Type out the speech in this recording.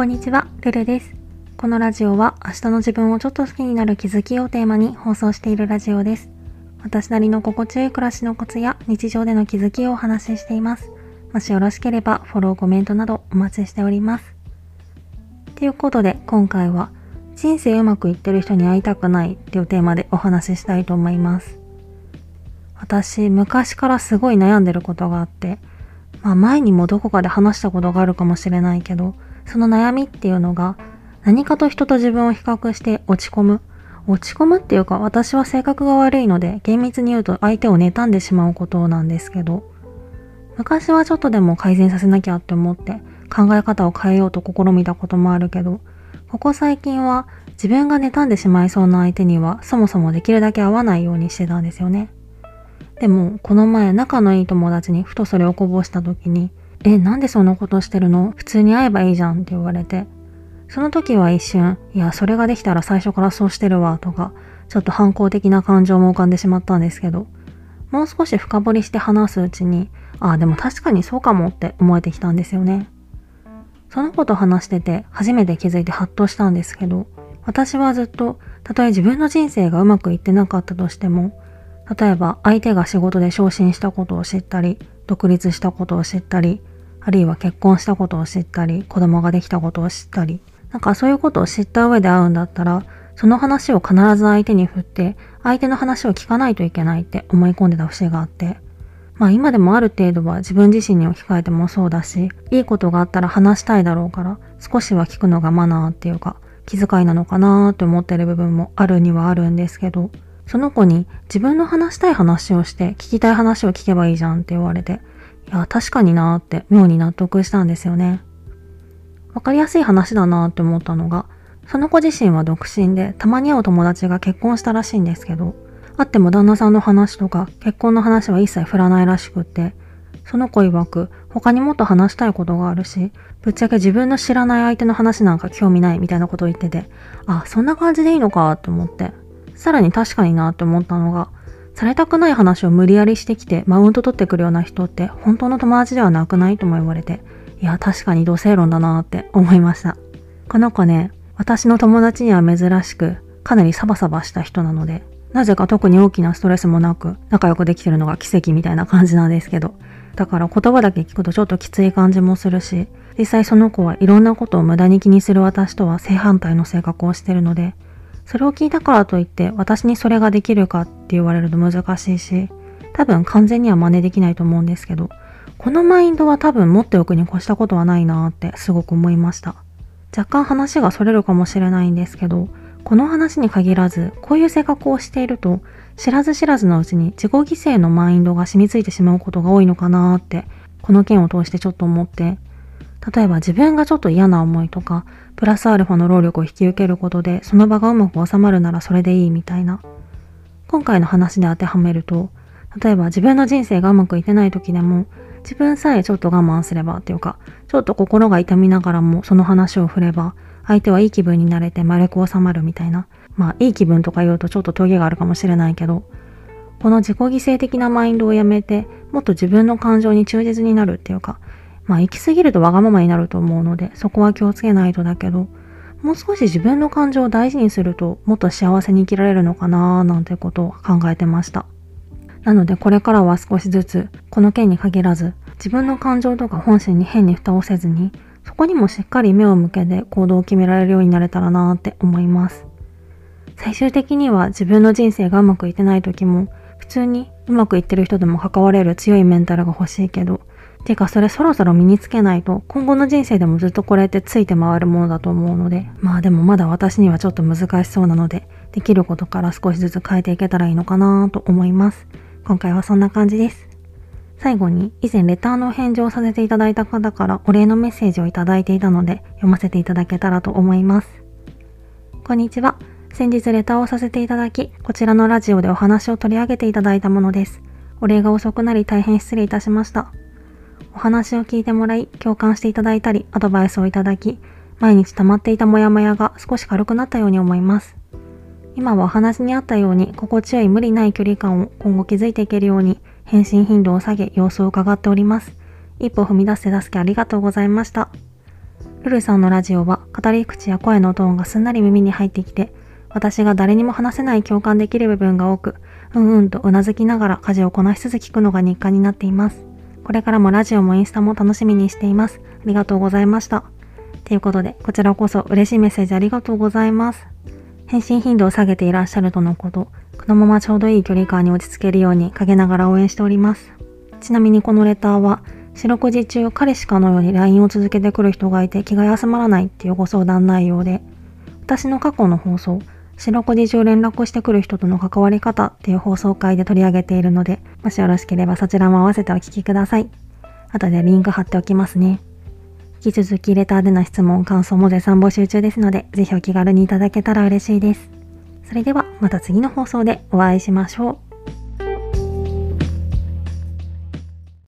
こんにちは、ルルです。このラジオは明日の自分をちょっと好きになる気づきをテーマに放送しているラジオです。私なりの心地よい暮らしのコツや日常での気づきをお話ししています。もしよろしければフォロー、コメントなどお待ちしております。ということで今回は人生うまくいってる人に会いたくないっていうテーマでお話ししたいと思います。私、昔からすごい悩んでることがあって、まあ前にもどこかで話したことがあるかもしれないけど、その悩みっていうのが何かと人と自分を比較して落ち込む。落ち込むっていうか私は性格が悪いので厳密に言うと相手を妬んでしまうことなんですけど、昔はちょっとでも改善させなきゃって思って考え方を変えようと試みたこともあるけど、ここ最近は自分が妬んでしまいそうな相手にはそもそもできるだけ会わないようにしてたんですよね。でも、この前仲のいい友達にふとそれをこぼした時に、え、なんでそんなことしてるの？普通に会えばいいじゃんって言われて、その時は一瞬、いや、それができたら最初からそうしてるわとか、ちょっと反抗的な感情も浮かんでしまったんですけど、もう少し深掘りして話すうちに、ああ、でも確かにそうかもって思えてきたんですよね。その子と話してて初めて気づいてハッとしたんですけど、私はずっと、たとえ自分の人生がうまくいってなかったとしても、例えば相手が仕事で昇進したことを知ったり、独立したことを知ったり、あるいは結婚したことを知ったり、子供ができたことを知ったり、なんかそういうことを知った上で会うんだったら、その話を必ず相手に振って、相手の話を聞かないといけないって思い込んでた節があって、まあ今でもある程度は自分自身に置き換えてもそうだし、いいことがあったら話したいだろうから、少しは聞くのがマナーっていうか、気遣いなのかなーって思ってる部分もあるにはあるんですけど、その子に自分の話したい話をして聞きたい話を聞けばいいじゃんって言われて、いや、確かになーって妙に納得したんですよね。わかりやすい話だなーって思ったのが、その子自身は独身でたまに会う友達が結婚したらしいんですけど、会っても旦那さんの話とか結婚の話は一切振らないらしくって、その子曰く他にもっと話したいことがあるし、ぶっちゃけ自分の知らない相手の話なんか興味ないみたいなことを言ってて、あ、そんな感じでいいのかと思って、さらに確かになって思ったのが、されたくない話を無理やりしてきてマウント取ってくるような人って本当の友達ではなくないとも言われて、いや、確かに同性論だなって思いました。この子ね、私の友達には珍しく、かなりサバサバした人なので、なぜか特に大きなストレスもなく、仲良くできてるのが奇跡みたいな感じなんですけど、だから言葉だけ聞くとちょっときつい感じもするし、実際その子はいろんなことを無駄に気にする私とは正反対の性格をしてるので、それを聞いたからといって私にそれができるかって言われると難しいし、多分完全には真似できないと思うんですけど、このマインドは多分持っておくに越したことはないなーってすごく思いました。若干話がそれるかもしれないんですけど、この話に限らず、こういう性格をしていると、知らず知らずのうちに自己犠牲のマインドが染みついてしまうことが多いのかなーって、この件を通してちょっと思って、例えば自分がちょっと嫌な思いとか、プラスアルファの労力を引き受けることで、その場がうまく収まるならそれでいいみたいな。今回の話で当てはめると、例えば自分の人生がうまくいってない時でも、自分さえちょっと我慢すればっていうか、ちょっと心が痛みながらもその話を振れば、相手はいい気分になれて丸く収まるみたいな。まあ、いい気分とか言うとちょっと峠があるかもしれないけど、この自己犠牲的なマインドをやめて、もっと自分の感情に忠実になるっていうか、まあ、行き過ぎるとわがままになると思うので、そこは気をつけないとだけど、もう少し自分の感情を大事にすると、もっと幸せに生きられるのかなーなんてことを考えてました。なのでこれからは少しずつ、この件に限らず、自分の感情とか本心に変に蓋をせずに、そこにもしっかり目を向けて行動を決められるようになれたらなーって思います。最終的には自分の人生がうまくいってない時も、普通にうまくいってる人でも関われる強いメンタルが欲しいけど、てかそれそろそろ身につけないと、今後の人生でもずっとこれってついて回るものだと思うので、まあでもまだ私にはちょっと難しそうなので、できることから少しずつ変えていけたらいいのかなと思います。今回はそんな感じです。最後に以前レターの返事をさせていただいた方からお礼のメッセージをいただいていたので読ませていただけたらと思います。こんにちは。先日レターをさせていただき、こちらのラジオでお話を取り上げていただいたものです。お礼が遅くなり大変失礼いたしました。お話を聞いてもらい、共感していただいたり、アドバイスをいただき、毎日溜まっていたモヤモヤが少し軽くなったように思います。今はお話にあったように心地よい無理ない距離感を今後築いていけるように返信頻度を下げ様子を伺っております。一歩踏み出す手助けありがとうございました。ルルさんのラジオは語り口や声のトーンがすんなり耳に入ってきて、私が誰にも話せない共感できる部分が多く、うんうんとうなずきながら家事をこなしつつ聞くのが日課になっています。これからもラジオもインスタも楽しみにしています。ありがとうございました。ということで、こちらこそ嬉しいメッセージありがとうございます。返信頻度を下げていらっしゃるとのこと、このままちょうどいい距離感に落ち着けるように陰ながら応援しております。ちなみにこのレターは、四六時中彼氏かのように LINE を続けてくる人がいて気が休まらないっていうご相談内容で、私の過去の放送、四六時中連絡してくる人との関わり方っていう放送回で取り上げているので、もしよろしければそちらも合わせてお聞きください。後でリンク貼っておきますね。引き続きレターでの質問、感想も絶賛募集中ですので、ぜひお気軽にいただけたら嬉しいです。それではまた次の放送でお会いしましょう。